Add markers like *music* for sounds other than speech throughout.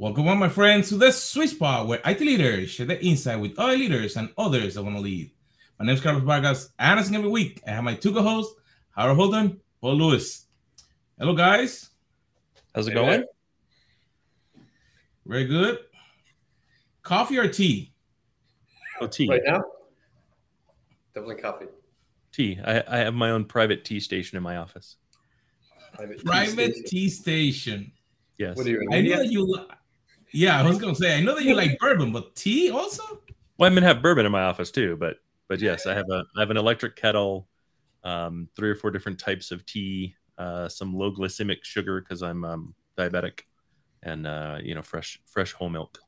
Welcome on, my friends, to the Sweet Spot, where IT leaders share the insight with other leaders and others that want to lead. My name is Carlos Vargas, and as every week, I have my two co-hosts, Howard Holton, Paul Lewis. Hello, guys. How's it going? Very good. Coffee or tea? Oh, tea. Right now? Definitely coffee. Tea. I, I have my own private tea station in my office. Private, Private station. tea station. Yes. What are you I know that you. Li- Yeah, I was gonna say I know that you like bourbon, but tea also. Well, I'm gonna have bourbon in my office too, but but yes, I have a I have an electric kettle, um, three or four different types of tea, uh, some low glycemic sugar because I'm um, diabetic, and uh, you know fresh fresh whole milk.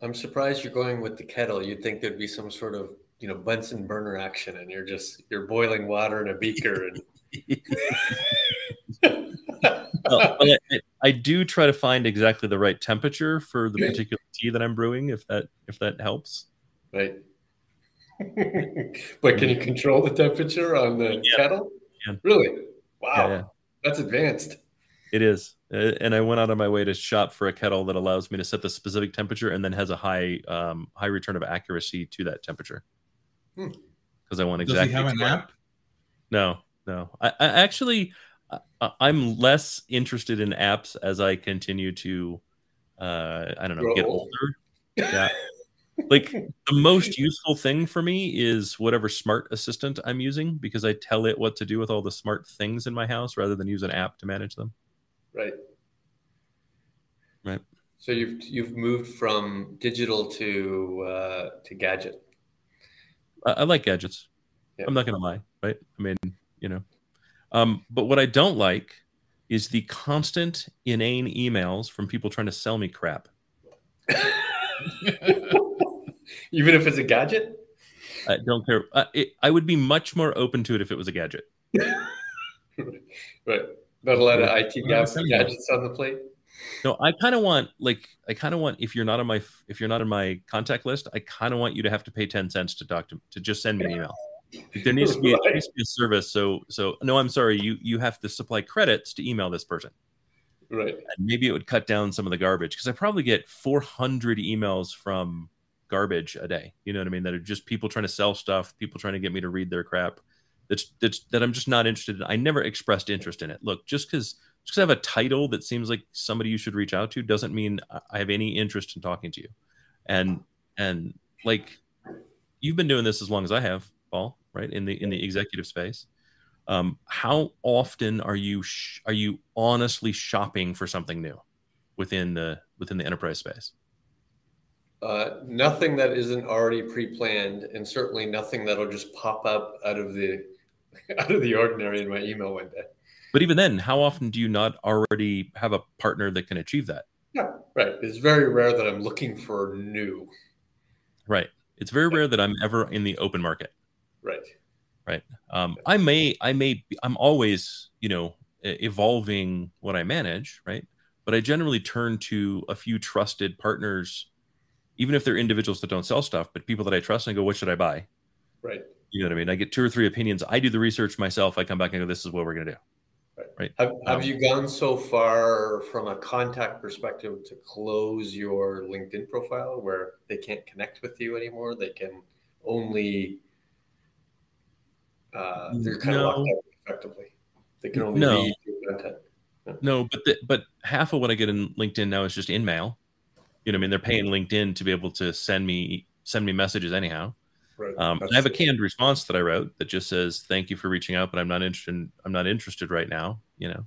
I'm surprised you're going with the kettle. You'd think there'd be some sort of you know Bunsen burner action, and you're just you're boiling water in a beaker. And *laughs* Well, well, I, I do try to find exactly the right temperature for the particular tea that I'm brewing, if that if that helps. right. *laughs* but can you control the temperature on the Yeah. kettle? Yeah. Really? Wow, Yeah, yeah. that's advanced. It is, Uh, and I went out of my way to shop for a kettle that allows me to set the specific temperature and then has a high um, high return of accuracy to that temperature. Hmm. Because I want exactly. Does exactly. he have an app? No, no. I, I actually, I, I'm less interested in apps as I continue to, uh, I don't know, Grow get old. older. Yeah. *laughs* like the most useful thing for me is whatever smart assistant I'm using because I tell it what to do with all the smart things in my house rather than use an app to manage them. Right. Right. So you've you've moved from digital to uh, to gadget. I, I like gadgets. Yeah. I'm not gonna lie, right? I mean, you know. Um, but what I don't like is the constant inane emails from people trying to sell me crap. *laughs* Even if it's a gadget. I don't care. I, it, I would be much more open to it if it was a gadget. *laughs* Right. Not a lot of IT gadgets on the plate. No, I kind of want like I kind of want if you're not on my if you're not on my contact list, I kind of want you to have to pay ten cents to talk to to just send me an email. There needs to be, Right. needs to be a *laughs* service. So so no, I'm sorry. You you have to supply credits to email this person. Right. and maybe it would cut down some of the garbage because I probably get 400 emails from garbage a day. You know what I mean? That are just people trying to sell stuff, people trying to get me to read their crap. That's that's that I'm just not interested in. I never expressed interest in it. Look, just because just 'cause I have a title that seems like somebody you should reach out to doesn't mean I- I have any interest in talking to you. And and like you've been doing this as long as I have, Paul, right? In the in the executive space um, how often are you sh- are you honestly shopping for something new within the within the enterprise space Uh, nothing that isn't already pre-planned, and certainly nothing that'll just pop up out of the *laughs* out of the ordinary in my email one day. but even then how often do you not already have a partner that can achieve that Yeah, right. It's very rare that I'm looking for new. right it's very rare that i'm ever in the open market Right. Right. Um, i may i may i'm always you know evolving what i manage right but i generally turn to a few trusted partners even if they're individuals that don't sell stuff but people that i trust and I go what should i buy Right. You know what I mean? I get two or three opinions. I do the research myself. I come back and go, "This is what we're gonna do." Right. right. Have, have Um, you gone so far from a contact perspective to close your LinkedIn profile where they can't connect with you anymore? They can only uh, they're kind No. of locked out effectively. They can only No. read content. No, but the, but half of what I get in LinkedIn now is just in mail. You know, what I mean, they're paying LinkedIn to be able to send me send me messages anyhow. Right. Um, I have a canned response that I wrote that just says, "Thank you for reaching out, but I'm not interested. In, I'm not interested right now." You know,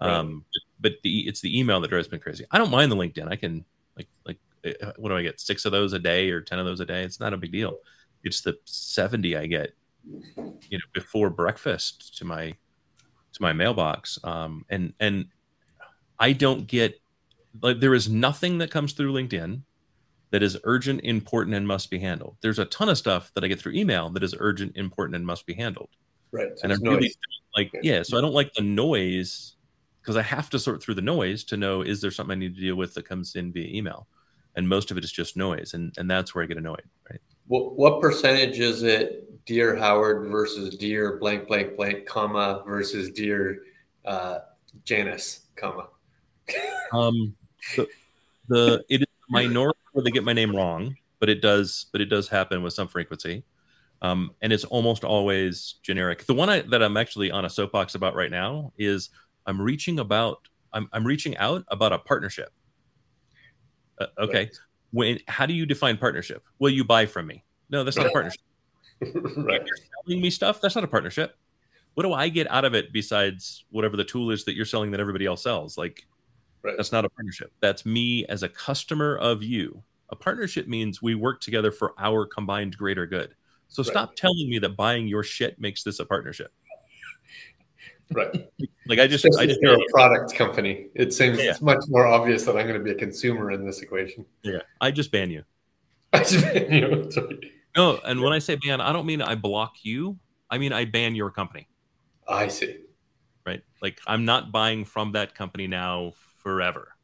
um, but the it's the email that drives me crazy. I don't mind the LinkedIn. I can like like uh, what do I get? Six of those a day or ten of those a day. It's not a big deal. It's the seventy I get, you know, before breakfast to my to my mailbox. Um, and and I don't get like there is nothing that comes through LinkedIn that is urgent, important, and must be handled. There's a ton of stuff that I get through email that is urgent, important, and must be handled. Right. So and I really like, Yeah. yeah. So I don't like the noise because I have to sort through the noise to know is there something I need to deal with that comes in via email, and most of it is just noise, and and that's where I get annoyed, right? What, what percentage is it, dear Howard versus dear blank blank blank comma versus dear uh, Janice comma? *laughs* Um, the, the it is a minority where they get my name wrong, but it does but it does happen with some frequency. Um, and it's almost always generic. The one I, that I'm actually on a soapbox about right now is I'm reaching about I'm, I'm reaching out about a partnership. Uh, okay, right. when how do you define partnership? Well, you buy from me. No, that's not a partnership. *laughs* right. If you're selling me stuff, that's not a partnership. What do I get out of it besides whatever the tool is that you're selling that everybody else sells? Like, right. that's not a partnership. That's me as a customer of you. A partnership means we work together for our combined greater good. So right. stop telling me that buying your shit makes this a partnership. Right. Like I just, Especially I just you're a product company. It seems yeah. it's much more obvious that I'm going to be a consumer in this equation. Yeah. I just ban you. *laughs* I just ban you. No, and when I say ban, I don't mean I block you. I mean I ban your company. I see. Right. Like I'm not buying from that company now forever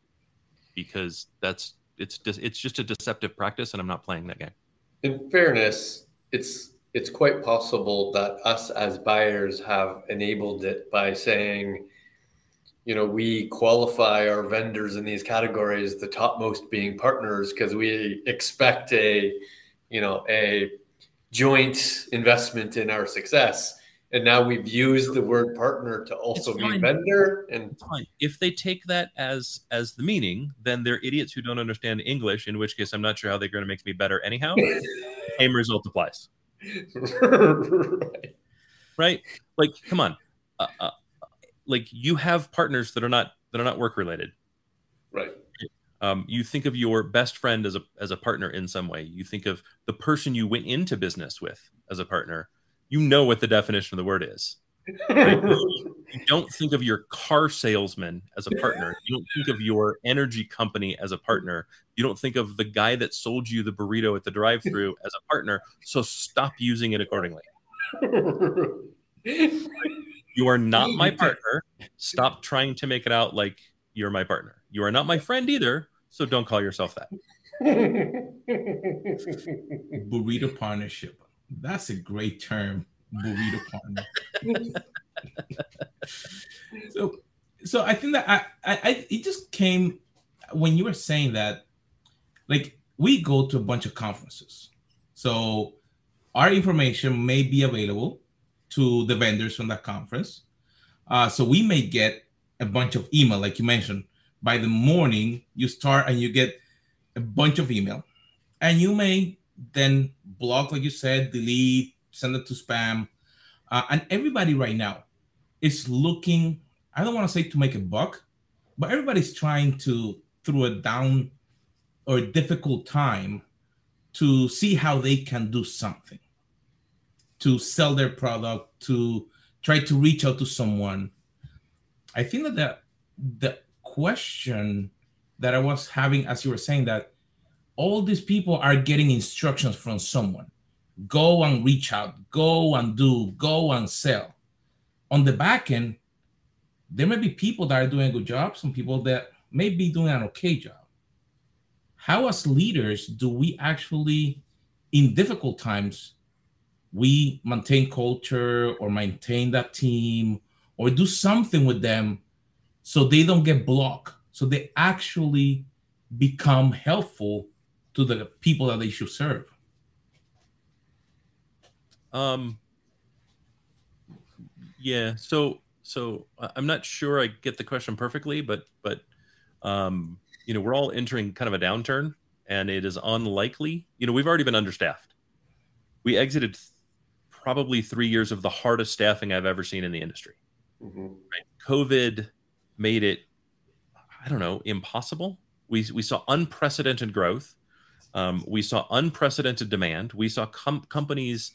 because that's it's just it's just a deceptive practice and I'm not playing that game. In fairness, it's it's quite possible that us as buyers have enabled it by saying, you know, we qualify our vendors in these categories, the topmost being partners, because we expect a, you know, a joint investment in our success. And now we've used the word partner to also mean vendor. And if they take that as as the meaning, then they're idiots who don't understand English. In which case, I'm not sure how they're going to make me better. Anyhow, *laughs* same result applies. right. right. Like, come on. Uh, uh, like you have partners that are not that are not work related. Right. Um, you think of your best friend as a as a partner in some way. You think of the person you went into business with as a partner. You know what the definition of the word is. Right? *laughs* you don't think of your car salesman as a partner. You don't think of your energy company as a partner. You don't think of the guy that sold you the burrito at the drive-through *laughs* as a partner. So stop using it accordingly. *laughs* you are not my partner. Stop trying to make it out like you're my partner. You are not my friend either. So don't call yourself that. *laughs* Burrito partnership. That's a great term. Burrito partner. *laughs* so, so I think that I, I, I, it just came when you were saying that, like we go to a bunch of conferences, so our information may be available to the vendors from that conference. Uh, so we may get a bunch of email, like you mentioned. By the morning, you start and you get a bunch of email, and you may then block, like you said, delete, send it to spam, uh, and everybody right now is looking, I don't want to say to make a buck, but everybody's trying to, through a down or difficult time, to see how they can do something, to sell their product, to try to reach out to someone. I think that the, the question that I was having as you were saying that all these people are getting instructions from someone. Go and reach out, go and do, go and sell on the back end, there may be people that are doing a good job, some people that may be doing an okay job. How, as leaders, do we actually, in difficult times, we maintain culture or maintain that team or do something with them so they don't get blocked, so they actually become helpful to the people that they should serve? Um, yeah. So so I'm not sure I get the question perfectly, but but um, you know we're all entering kind of a downturn, and it is unlikely. You know we've already been understaffed. We exited th- probably three years of the hardest staffing I've ever seen in the industry. Mm-hmm. Right? COVID made it, I don't know, impossible. We we saw unprecedented growth. Um, we saw unprecedented demand. We saw com- companies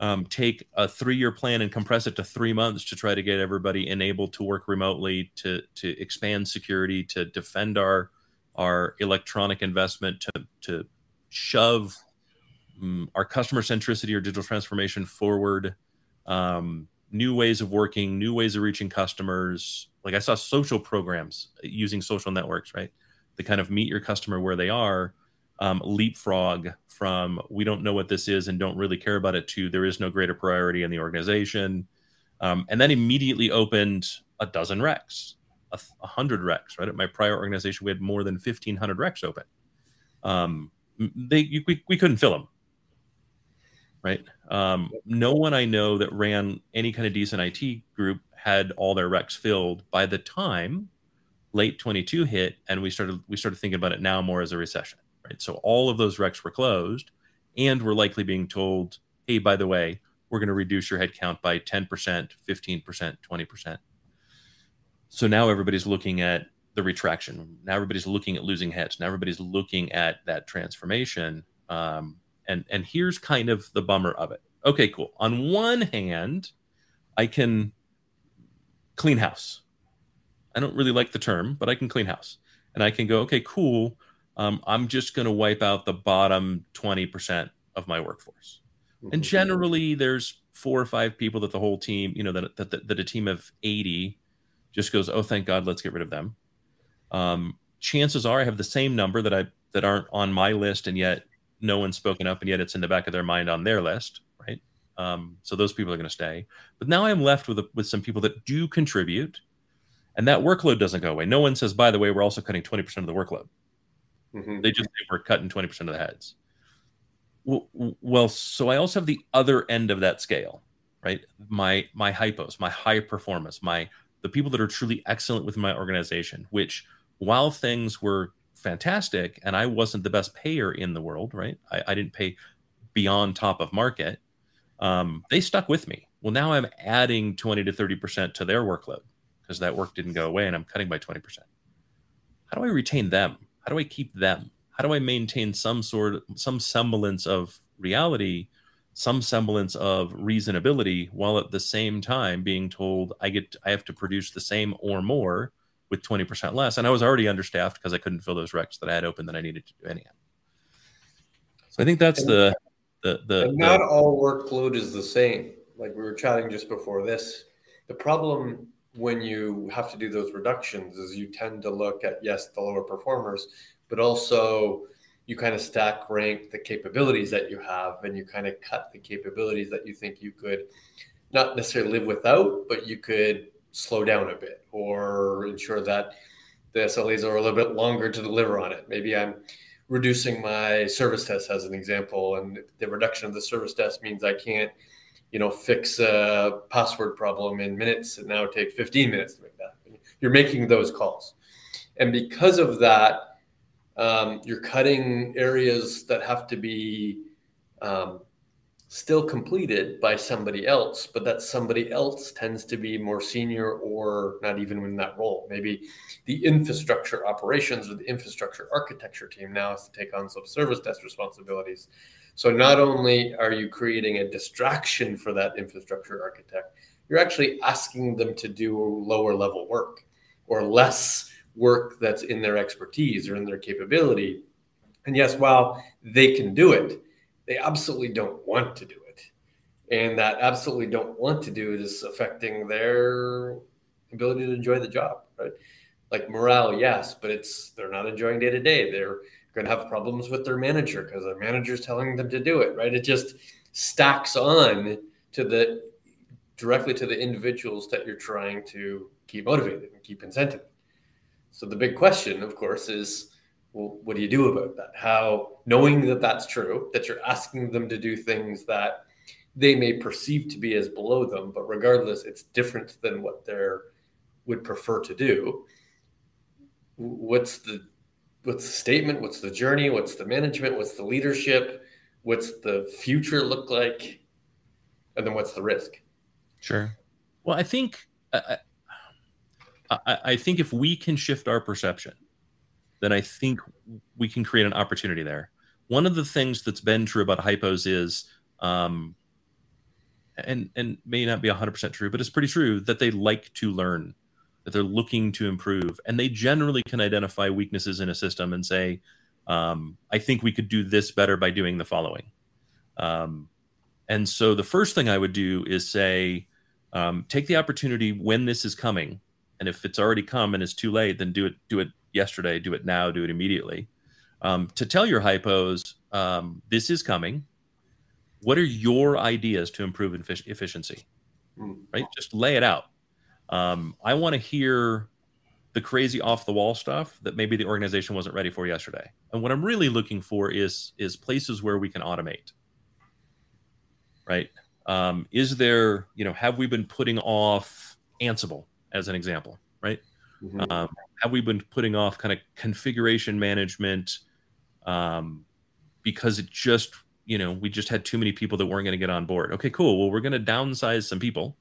um, take a three-year plan and compress it to three months to try to get everybody enabled to work remotely, to to expand security, to defend our our electronic investment, to to shove um, our customer centricity or digital transformation forward. Um, new ways of working, new ways of reaching customers. Like I saw social programs using social networks, right? To kind of meet your customer where they are um, leapfrog from we don't know what this is and don't really care about it to there is no greater priority in the organization. Um, and then immediately opened a dozen recs. a, a hundred recs. Right at my prior organization, we had more than fifteen hundred recs open. Um, they we, we couldn't fill them. Right. Um, no one I know that ran any kind of decent IT group had all their recs filled. By the time late 22 hit and we started we started thinking about it now more as a recession right? So all of those recs were closed and we're likely being told hey by the way we're going to reduce your headcount by 10% 15% 20% so now everybody's looking at the retraction. Now everybody's looking at losing heads. Now everybody's looking at that transformation. Um, and and here's kind of the bummer of it okay cool on one hand i can clean house I don't really like the term, but I can clean house and I can go, okay, cool. Um, I'm just going to wipe out the bottom 20% of my workforce. And mm-hmm. generally, there's four or five people that the whole team, you know, that, that, that a team of 80 just goes, oh, thank God, let's get rid of them. Um, chances are I have the same number that I that aren't on my list, and yet no one's spoken up, and yet it's in the back of their mind on their list, right? Um, so those people are going to stay. But now I'm left with a, with some people that do contribute and that workload doesn't go away. No one says, by the way, we're also cutting 20% of the workload. Mm-hmm. They just say we're cutting 20% of the heads. Well, well, so I also have the other end of that scale, right? My my hypos, my high performance, my the people that are truly excellent within my organization, which while things were fantastic and I wasn't the best payer in the world, right? I, I didn't pay beyond top of market. Um, they stuck with me. Well, now I'm adding 20 to 30% to their workload because that work didn't go away and I'm cutting by 20%. How do I retain them? How do I keep them? How do I maintain some sort of some semblance of reality, some semblance of reasonability while at the same time being told I get I have to produce the same or more with 20% less and I was already understaffed because I couldn't fill those recs that I had open that I needed to do anyhow. So I think that's the the the, not the, all workload is the same. Like we were chatting just before this. The problem when you have to do those reductions is you tend to look at yes the lower performers but also you kind of stack rank the capabilities that you have and you kind of cut the capabilities that you think you could not necessarily live without but you could slow down a bit or ensure that the SLAs are a little bit longer to deliver on it. Maybe I'm reducing my service desk as an example, and the reduction of the service desk means I can't you know, fix a password problem in minutes and now take 15 minutes to make that. You're making those calls. And because of that, um, you're cutting areas that have to be um, still completed by somebody else, but that somebody else tends to be more senior or not even in that role. Maybe the infrastructure operations or the infrastructure architecture team now has to take on some service desk responsibilities. So not only are you creating a distraction for that infrastructure architect, you're actually asking them to do lower level work or less work that's in their expertise or in their capability. And yes, while they can do it, they absolutely don't want to do it. And that absolutely don't want to do it is affecting their ability to enjoy the job, right? Like morale, yes, but it's they're not enjoying day to day. They're going to have problems with their manager because their manager is telling them to do it, right? It just stacks on to the directly to the individuals that you're trying to keep motivated and keep incentive. So the big question, of course, is well, what do you do about that? How, knowing that that's true, that you're asking them to do things that they may perceive to be as below them, but regardless, it's different than what they would prefer to do. What's the what's the statement? What's the journey? What's the management? What's the leadership? What's the future look like? And then what's the risk? Sure. Well, I think uh, uh, I, I, I think if we can shift our perception, then I think we can create an opportunity there. One of the things that's been true about hypos is, um, and and may not be 100% true, but it's pretty true that they like to learn that they're looking to improve and they generally can identify weaknesses in a system and say um, i think we could do this better by doing the following um, and so the first thing i would do is say um, take the opportunity when this is coming and if it's already come and it's too late then do it do it yesterday do it now do it immediately um, to tell your hypos um, this is coming what are your ideas to improve efficiency hmm. right just lay it out um, I want to hear the crazy off the wall stuff that maybe the organization wasn't ready for yesterday. And what I'm really looking for is is places where we can automate. Right? Um, is there, you know, have we been putting off Ansible as an example, right? Mm-hmm. Um, have we been putting off kind of configuration management um, because it just, you know, we just had too many people that weren't going to get on board? Okay, cool. Well, we're going to downsize some people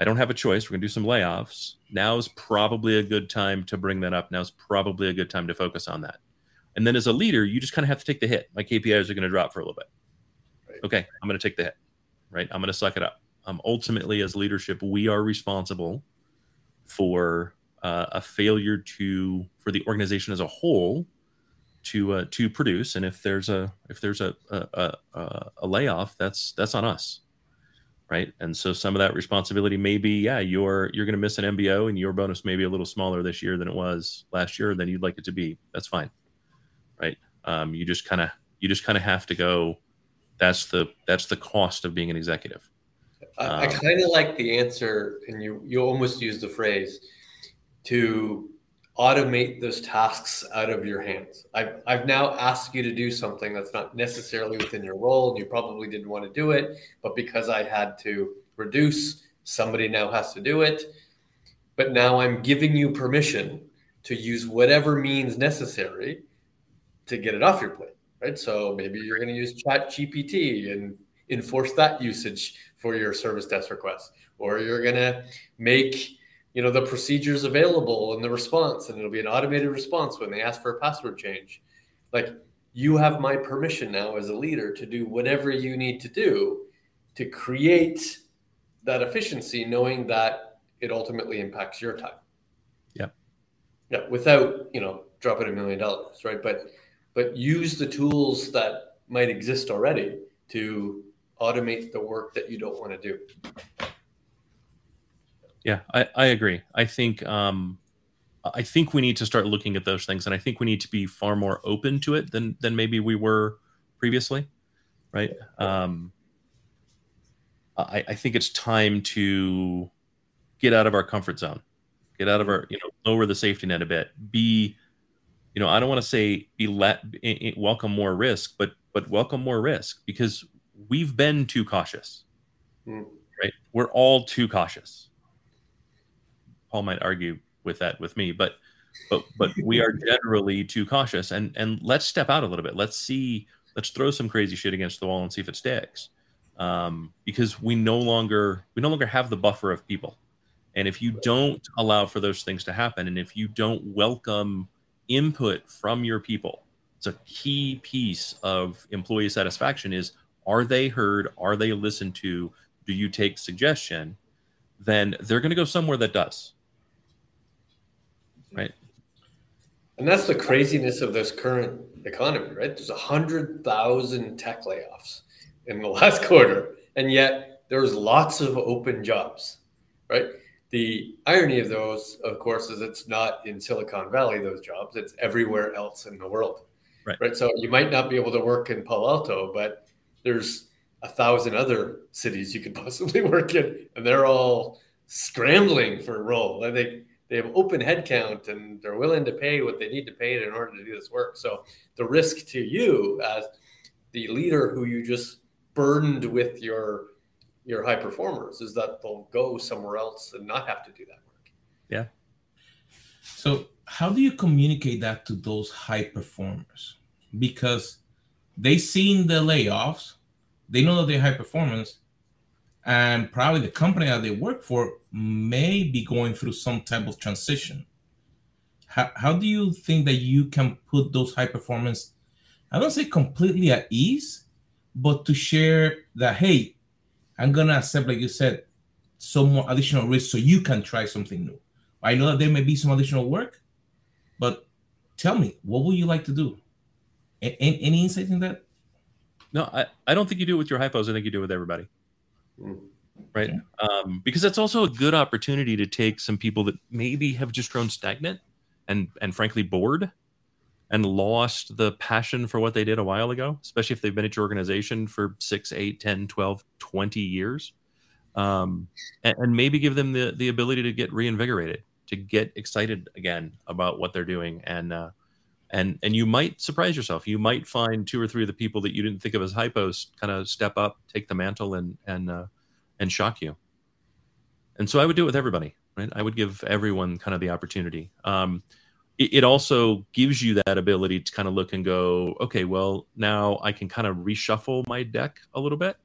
I don't have a choice. We're going to do some layoffs. Now's probably a good time to bring that up. Now's probably a good time to focus on that. And then as a leader, you just kind of have to take the hit. My KPIs are going to drop for a little bit. Right. Okay, I'm going to take the hit. Right? I'm going to suck it up. Um, ultimately, as leadership, we are responsible for uh, a failure to for the organization as a whole to uh, to produce. And if there's a if there's a a, a, a layoff, that's that's on us right? And so some of that responsibility may be, yeah, you're you're going to miss an MBO, and your bonus may be a little smaller this year than it was last year than you'd like it to be. That's fine, right? Um, you just kind of you just kind of have to go. That's the that's the cost of being an executive. I, um, I kind of like the answer, and you you almost use the phrase to automate those tasks out of your hands. I've, I've now asked you to do something that's not necessarily within your role. And you probably didn't want to do it, but because I had to reduce, somebody now has to do it. But now I'm giving you permission to use whatever means necessary to get it off your plate, right? So maybe you're going to use Chat GPT and enforce that usage for your service desk request, or you're going to make you know the procedures available and the response and it'll be an automated response when they ask for a password change. Like you have my permission now as a leader to do whatever you need to do to create that efficiency knowing that it ultimately impacts your time. Yeah. Yeah without you know dropping a million dollars right? But but use the tools that might exist already to automate the work that you don't want to do yeah, I, I agree. I think um, I think we need to start looking at those things, and I think we need to be far more open to it than than maybe we were previously, right? Um, I, I think it's time to get out of our comfort zone, get out of our you know lower the safety net a bit. Be, you know, I don't want to say be let welcome more risk, but but welcome more risk because we've been too cautious, mm. right? We're all too cautious Paul might argue with that with me, but but but we are *laughs* generally too cautious and and let's step out a little bit. Let's see, let's throw some crazy shit against the wall and see if it sticks. Um, because we no longer we no longer have the buffer of people. And if you don't allow for those things to happen, and if you don't welcome input from your people, it's a key piece of employee satisfaction is are they heard? Are they listened to? Do you take suggestion? Then they're going to go somewhere that does right? And that's the craziness of this current economy, right? There's a hundred thousand tech layoffs in the *laughs* last quarter, and yet there's lots of open jobs, right? The irony of those, of course, is it's not in Silicon Valley, those jobs, it's everywhere else in the world. Right. right. So you might not be able to work in Palo Alto, but there's a thousand other cities you could *laughs* possibly work in, and they're all scrambling for a role. I think they have open headcount and they're willing to pay what they need to pay in order to do this work. So the risk to you as the leader who you just burdened with your your high performers is that they'll go somewhere else and not have to do that work. Yeah. So how do you communicate that to those high performers? Because they've seen the layoffs, they know that they're high performance, and probably the company that they work for may be going through some type of transition. How, how do you think that you can put those high performance, I don't say completely at ease, but to share that, hey, I'm going to accept, like you said, some more additional risk so you can try something new. I know that there may be some additional work, but tell me, what would you like to do? A- any insight in that? No, I, I don't think you do it with your hypos. I think you do it with everybody. Right. Um, because that's also a good opportunity to take some people that maybe have just grown stagnant and and frankly bored and lost the passion for what they did a while ago, especially if they've been at your organization for 6, 8, 10, 12, 20 years. Um, and, and maybe give them the, the ability to get reinvigorated, to get excited again about what they're doing and uh, and and you might surprise yourself. You might find two or three of the people that you didn't think of as hypos kind of step up take the mantle and and uh, and shock you. And so i would do it with everybody right? I would give everyone kind of the opportunity. Um, it, it also gives you that ability to kind of look and go okay well now i can kind of reshuffle my deck a little bit.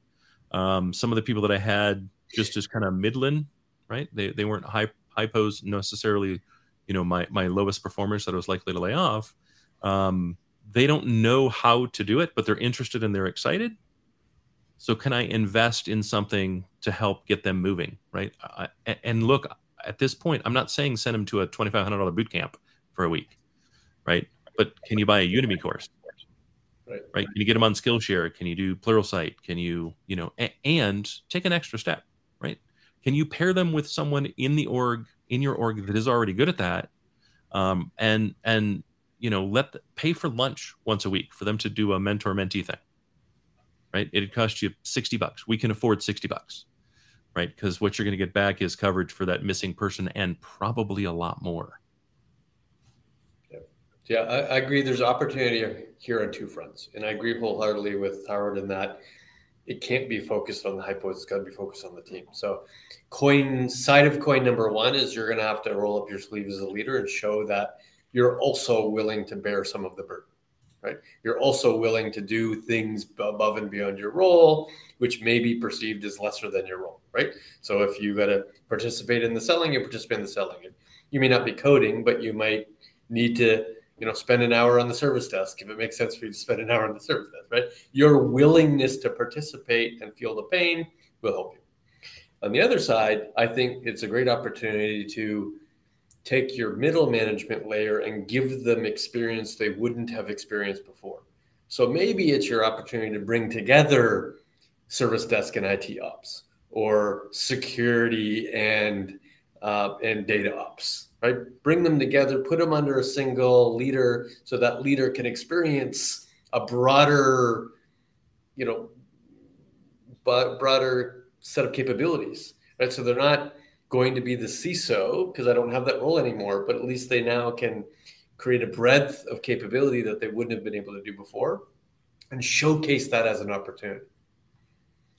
Um, some of the people that i had just as kind of midland right? They, they weren't high hypos necessarily you know my my lowest performers that i was likely to lay off um, they don't know how to do it, but they're interested and they're excited. So can I invest in something to help get them moving, right? I, and look, at this point, I'm not saying send them to a $2,500 boot camp for a week, right? But can you buy a Udemy course? Right. right. Can you get them on Skillshare? Can you do Pluralsight? Can you, you know, and take an extra step, right? Can you pair them with someone in the org, in your org that is already good at that? Um, and, and you know, let the, pay for lunch once a week for them to do a mentor mentee thing. Right? It'd cost you 60 bucks. We can afford 60 bucks. Right? Because what you're going to get back is coverage for that missing person and probably a lot more. Yeah, I, I agree. There's opportunity here on two fronts. And I agree wholeheartedly with Howard in that it can't be focused on the hypos. It's got to be focused on the team. So, coin side of coin number one is you're going to have to roll up your sleeves as a leader and show that you're also willing to bear some of the burden, right? You're also willing to do things above and beyond your role, which may be perceived as lesser than your role, right? So if you got to participate in the selling, you participate in the selling. You may not be coding, but you might need to, you know, spend an hour on the service desk if it makes sense for you to spend an hour on the service desk, right? Your willingness to participate and feel the pain will help you. On the other side, I think it's a great opportunity to take your middle management layer and give them experience they wouldn't have experienced before. So maybe it's your opportunity to bring together service desk and IT ops or security and uh, and data ops, right? Bring them together, put them under a single leader, so that leader can experience a broader, you know, broader set of capabilities, right? So they're not going to be the CISO because I don't have that role anymore, but at least they now can create a breadth of capability that they wouldn't have been able to do before and showcase that as an opportunity.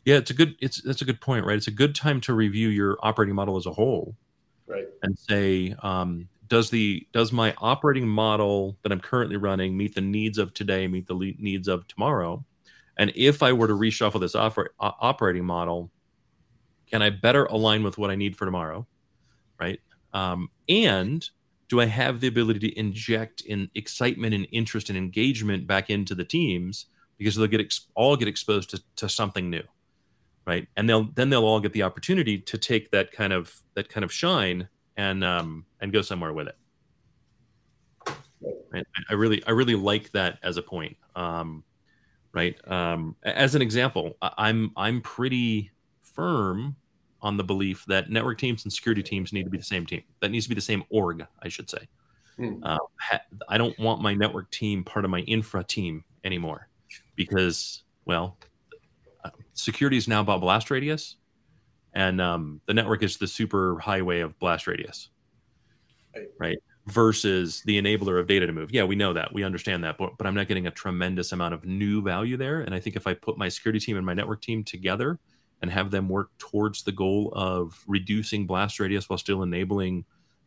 Yeah, it's a good it's that's a good point, right? It's a good time to review your operating model as a whole. Right. And say, um, does the does my operating model that I'm currently running meet the needs of today, meet the needs of tomorrow? And if I were to reshuffle this oper- operating model, can I better align with what I need for tomorrow? Right. Um, and do I have the ability to inject in excitement and interest and engagement back into the teams because they'll get ex- all get exposed to, to something new, right? And they'll then they'll all get the opportunity to take that kind of that kind of shine and um, and go somewhere with it. Right? I really I really like that as a point, um, right? Um, as an example, I'm I'm pretty firm on the belief that network teams and security teams need to be the same team. That needs to be the same org, I should say. Hmm. Uh, I don't want my network team part of my infra team anymore because, well, uh, security is now about blast radius, and um, the network is the super highway of blast radius, right. right? Versus the enabler of data to move. Yeah, we know that, we understand that, but, but I'm not getting a tremendous amount of new value there. And I think if I put my security team and my network team together, and have them work towards the goal of reducing blast radius while still enabling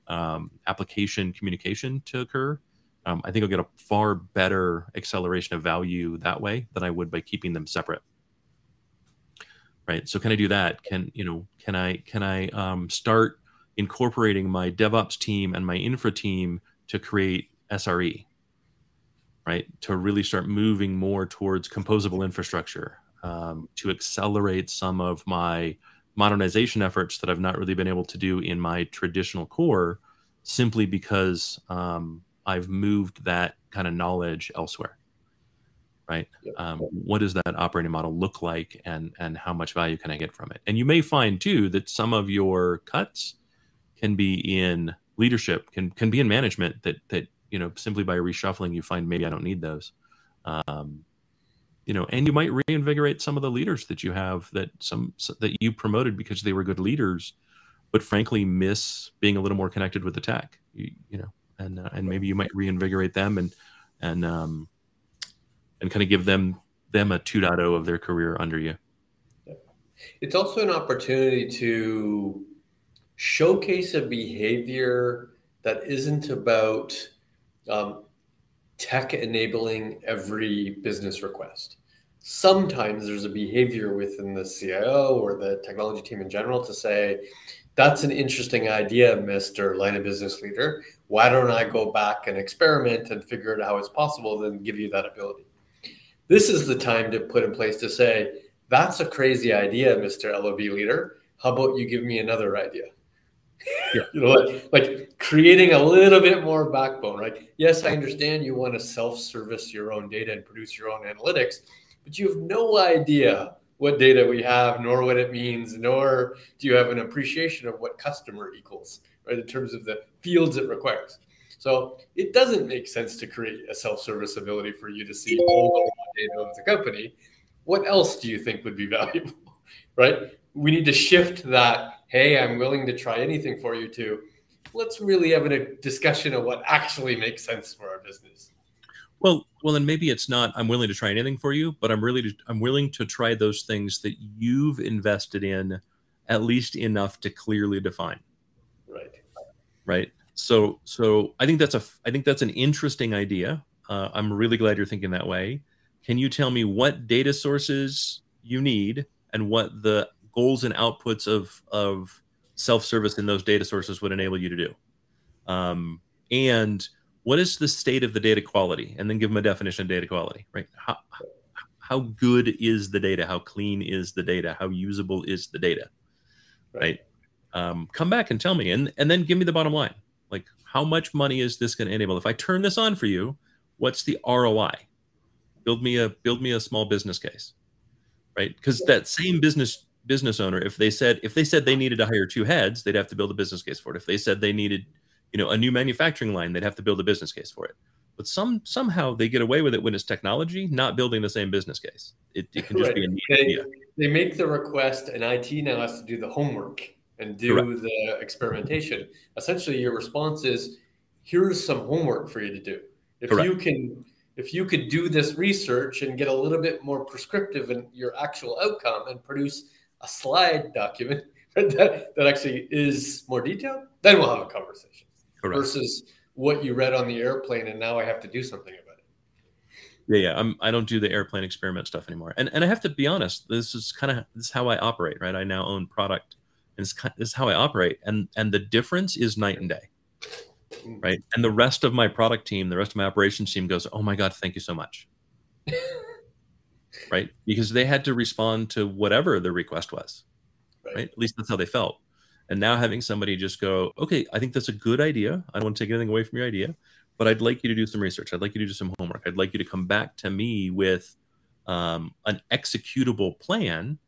um, application communication to occur, um, I think I'll get a far better acceleration of value that way than I would by keeping them separate. Right. So can I do that? Can you know? Can I can I um, start incorporating my DevOps team and my infra team to create SRE? Right. To really start moving more towards composable infrastructure um, to accelerate some of my modernization efforts that I've not really been able to do in my traditional core simply because um, I've moved that kind of knowledge elsewhere. Right. Um, what does that operating model look like and, and how much value can I get from it? And you may find too that some of your cuts can be in leadership, can, can be in management that, that, you know, simply by reshuffling, you find maybe I don't need those. Um, you know and you might reinvigorate some of the leaders that you have that some that you promoted because they were good leaders but frankly miss being a little more connected with the tech. You, you know, and uh, and maybe you might reinvigorate them and and um, and kind of give them them a 2.0 of their career under you. It's also an opportunity to showcase a behavior that isn't about um, tech enabling every business request. Sometimes there's a behavior within the CIO or the technology team in general to say, that's an interesting idea, Mr. Line of Business Leader. Why don't I go back and experiment and figure out how it's possible, then give you that ability? This is the time to put in place to say, that's a crazy idea, Mr. LOB Leader. How about you give me another idea? *laughs* Yeah. you know, like, like creating a little bit more backbone, right? Yes, I understand you want to self-service your own data and produce your own analytics, but you have no idea what data we have, nor what it means, nor do you have an appreciation of what customer equals, right? In terms of the fields it requires. So it doesn't make sense to create a self-service ability for you to see all the raw data of the company. What else do you think would be *laughs* valuable, right? We need to shift that hey, I'm willing to try anything for you to, let's really have a discussion of what actually makes sense for our business. Well, well, then maybe it's not. I'm willing to try anything for you, but I'm really I'm willing to try those things that you've invested in, at least enough to clearly define. Right. Right. So so I think that's a I think that's an interesting idea. Uh, I'm really glad you're thinking that way. Can you tell me what data sources you need and what the goals and outputs of of self-service in those data sources would enable you to do um, and what is the state of the data quality? And then give them a definition of data quality right? How, how good is the data? How clean is the data? How usable is the data? Right? Um, come back and tell me and and then give me the bottom line. Like how much money is this going to enable? If i turn this on for you what's the roi build me a build me a small business case right? Because that same business business owner if they said if they said they needed to hire two heads they'd have to build a business case for it. If they said they needed you know a new manufacturing line they'd have to build a business case for it but some somehow they get away with it when it's technology not building the same business case it, it can just right. be a neat they, idea they make the request and it now has to do the homework and do Correct. the experimentation essentially your response is here's some homework for you to do if Correct. you can if you could do this research and get a little bit more prescriptive in your actual outcome and produce a slide document *laughs* that, that actually is more detailed, then we'll have a conversation. Correct. Versus what you read on the airplane and now I have to do something about it. Yeah, yeah. I'm I don't do the airplane experiment stuff anymore. And and I have to be honest, this is kind of this is how I operate, right? I now own product and it's kind this is how I operate. And and the difference is night and day. Mm. Right. And the rest of my product team, the rest of my operations team goes, Oh my God, thank you so much. *laughs* right? Because they had to respond to whatever the request was, right? right? At least that's how they felt. And now having somebody just go, okay, I think that's a good idea. I don't want to take anything away from your idea, but I'd like you to do some research. I'd like you to do some homework. I'd like you to come back to me with um, an executable plan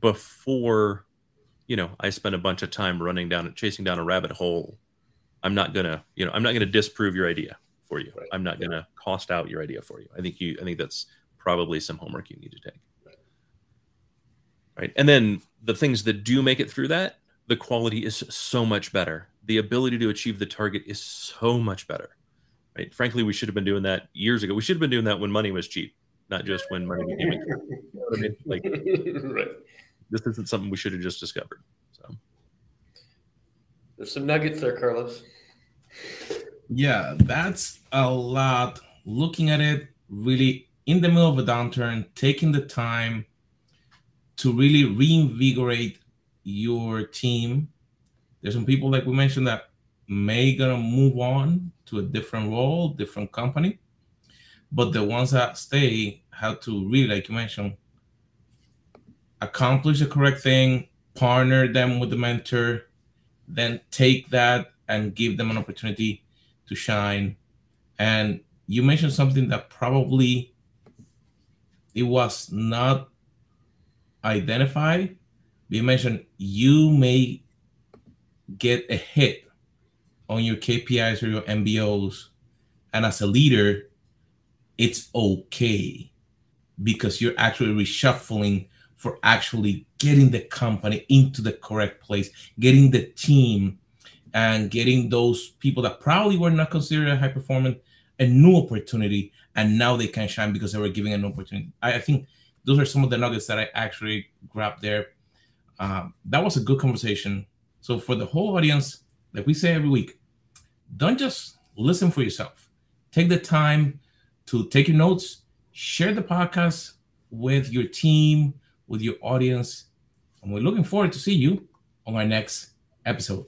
before, you know, I spend a bunch of time running down, and chasing down a rabbit hole. I'm not gonna, you know, I'm not gonna disprove your idea for you. Right. I'm not gonna cost out your idea for you. I think you, I think that's probably some homework you need to take. Right. And then the things that do make it through that, the quality is so much better. The ability to achieve the target is so much better. Right. Frankly, we should have been doing that years ago. We should have been doing that when money was cheap, not just when money became *laughs* you know I mean? Like right. this isn't something we should have just discovered. So there's some nuggets there, Carlos. Yeah, that's a lot. Looking at it, really in the middle of a downturn, taking the time to really reinvigorate your team. There's some people, like we mentioned, that may gonna move on to a different role, different company. But the ones that stay have to really, like you mentioned, accomplish the correct thing, partner them with the mentor, then take that and give them an opportunity to shine. And you mentioned something that probably it was not identified. You mentioned you may get a hit on your KPIs or your MBOs, and as a leader, it's okay because you're actually reshuffling for actually getting the company into the correct place, getting the team and getting those people that probably were not considered a high performing a new opportunity and now they can shine because they were giving an opportunity. I, I think those are some of the nuggets that I actually grabbed there. Um, that was a good conversation. So for the whole audience, like we say every week, don't just listen for yourself. Take the time to take your notes, share the podcast with your team, with your audience. And we're looking forward to see you on our next episode.